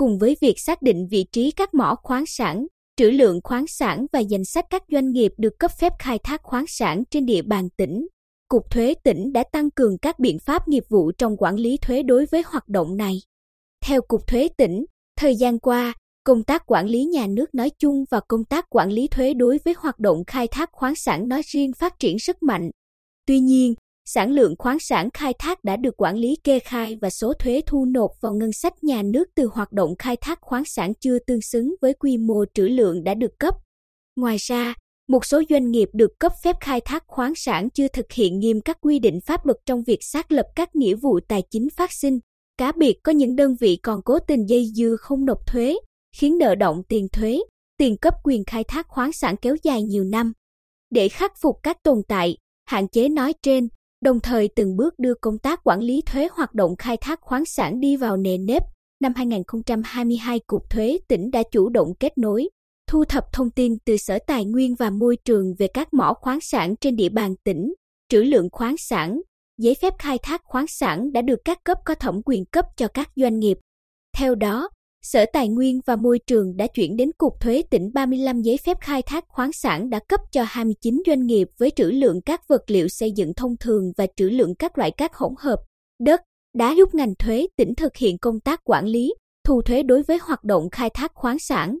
cùng với việc xác định vị trí các mỏ khoáng sản, trữ lượng khoáng sản và danh sách các doanh nghiệp được cấp phép khai thác khoáng sản trên địa bàn tỉnh. Cục Thuế tỉnh đã tăng cường các biện pháp nghiệp vụ trong quản lý thuế đối với hoạt động này. Theo Cục Thuế tỉnh, thời gian qua, công tác quản lý nhà nước nói chung và công tác quản lý thuế đối với hoạt động khai thác khoáng sản nói riêng phát triển rất mạnh. Tuy nhiên, sản lượng khoáng sản khai thác đã được quản lý kê khai và số thuế thu nộp vào ngân sách nhà nước từ hoạt động khai thác khoáng sản chưa tương xứng với quy mô trữ lượng đã được cấp. Ngoài ra, một số doanh nghiệp được cấp phép khai thác khoáng sản chưa thực hiện nghiêm các quy định pháp luật trong việc xác lập các nghĩa vụ tài chính phát sinh. Cá biệt có những đơn vị còn cố tình dây dưa không nộp thuế, khiến nợ động tiền thuế, tiền cấp quyền khai thác khoáng sản kéo dài nhiều năm. Để khắc phục các tồn tại, hạn chế nói trên, đồng thời từng bước đưa công tác quản lý thuế hoạt động khai thác khoáng sản đi vào nề nếp. Năm 2022, Cục Thuế tỉnh đã chủ động kết nối, thu thập thông tin từ Sở Tài nguyên và Môi trường về các mỏ khoáng sản trên địa bàn tỉnh, trữ lượng khoáng sản, giấy phép khai thác khoáng sản đã được các cấp có thẩm quyền cấp cho các doanh nghiệp. Theo đó, Sở Tài nguyên và Môi trường đã chuyển đến Cục Thuế tỉnh 35 giấy phép khai thác khoáng sản đã cấp cho 29 doanh nghiệp với trữ lượng các vật liệu xây dựng thông thường và trữ lượng các loại cát hỗn hợp, đất, đá giúp ngành thuế tỉnh thực hiện công tác quản lý, thu thuế đối với hoạt động khai thác khoáng sản.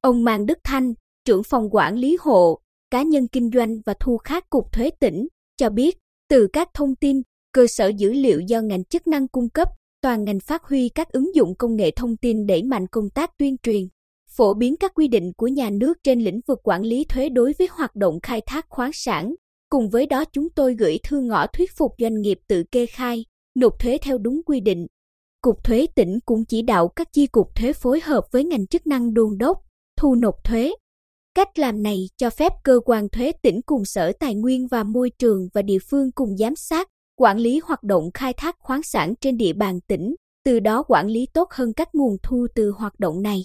Ông Mang Đức Thanh, trưởng phòng quản lý hộ, cá nhân kinh doanh và thu khác Cục Thuế tỉnh, cho biết, từ các thông tin, cơ sở dữ liệu do ngành chức năng cung cấp, toàn ngành phát huy các ứng dụng công nghệ thông tin đẩy mạnh công tác tuyên truyền, phổ biến các quy định của nhà nước trên lĩnh vực quản lý thuế đối với hoạt động khai thác khoáng sản. Cùng với đó chúng tôi gửi thư ngõ thuyết phục doanh nghiệp tự kê khai, nộp thuế theo đúng quy định. Cục thuế tỉnh cũng chỉ đạo các chi cục thuế phối hợp với ngành chức năng đôn đốc, thu nộp thuế. Cách làm này cho phép cơ quan thuế tỉnh cùng Sở Tài nguyên và Môi trường và địa phương cùng giám sát, quản lý hoạt động khai thác khoáng sản trên địa bàn tỉnh, từ đó quản lý tốt hơn các nguồn thu từ hoạt động này.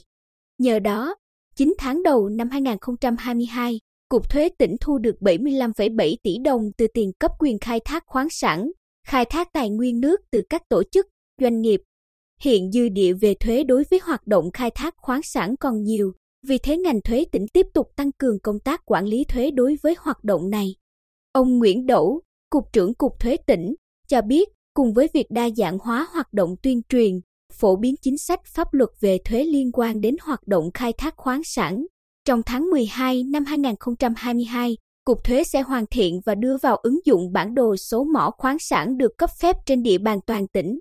Nhờ đó, 9 tháng đầu năm 2022, Cục Thuế tỉnh thu được 75,7 tỷ đồng từ tiền cấp quyền khai thác khoáng sản, khai thác tài nguyên nước từ các tổ chức, doanh nghiệp. Hiện dư địa về thuế đối với hoạt động khai thác khoáng sản còn nhiều, vì thế ngành thuế tỉnh tiếp tục tăng cường công tác quản lý thuế đối với hoạt động này. Ông Nguyễn Đỗ, Cục trưởng Cục Thuế tỉnh, cho biết cùng với việc đa dạng hóa hoạt động tuyên truyền, phổ biến chính sách pháp luật về thuế liên quan đến hoạt động khai thác khoáng sản. Trong tháng 12 năm 2022, Cục Thuế sẽ hoàn thiện và đưa vào ứng dụng bản đồ số mỏ khoáng sản được cấp phép trên địa bàn toàn tỉnh.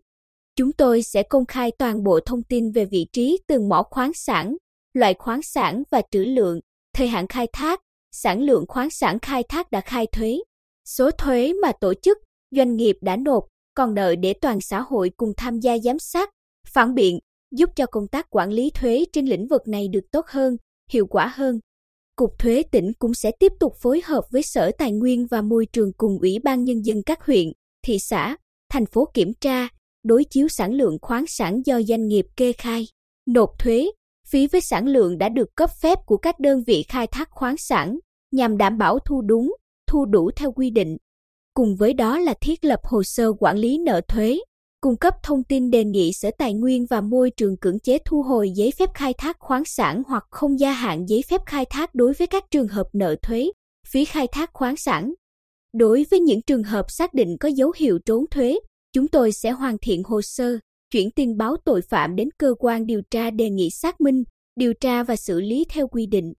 Chúng tôi sẽ công khai toàn bộ thông tin về vị trí từng mỏ khoáng sản, loại khoáng sản và trữ lượng, thời hạn khai thác, sản lượng khoáng sản khai thác đã khai thuế, số thuế mà tổ chức, doanh nghiệp đã nộp, còn đợi để toàn xã hội cùng tham gia giám sát, phản biện, giúp cho công tác quản lý thuế trên lĩnh vực này được tốt hơn, hiệu quả hơn. Cục Thuế tỉnh cũng sẽ tiếp tục phối hợp với Sở Tài nguyên và Môi trường cùng Ủy ban Nhân dân các huyện, thị xã, thành phố kiểm tra, đối chiếu sản lượng khoáng sản do doanh nghiệp kê khai, nộp thuế, phí với sản lượng đã được cấp phép của các đơn vị khai thác khoáng sản, nhằm đảm bảo thu đúng, thu đủ theo quy định. Cùng với đó là thiết lập hồ sơ quản lý nợ thuế, cung cấp thông tin đề nghị Sở Tài nguyên và Môi trường cưỡng chế thu hồi giấy phép khai thác khoáng sản hoặc không gia hạn giấy phép khai thác đối với các trường hợp nợ thuế, phí khai thác khoáng sản. Đối với những trường hợp xác định có dấu hiệu trốn thuế, chúng tôi sẽ hoàn thiện hồ sơ, chuyển tin báo tội phạm đến cơ quan điều tra đề nghị xác minh, điều tra và xử lý theo quy định.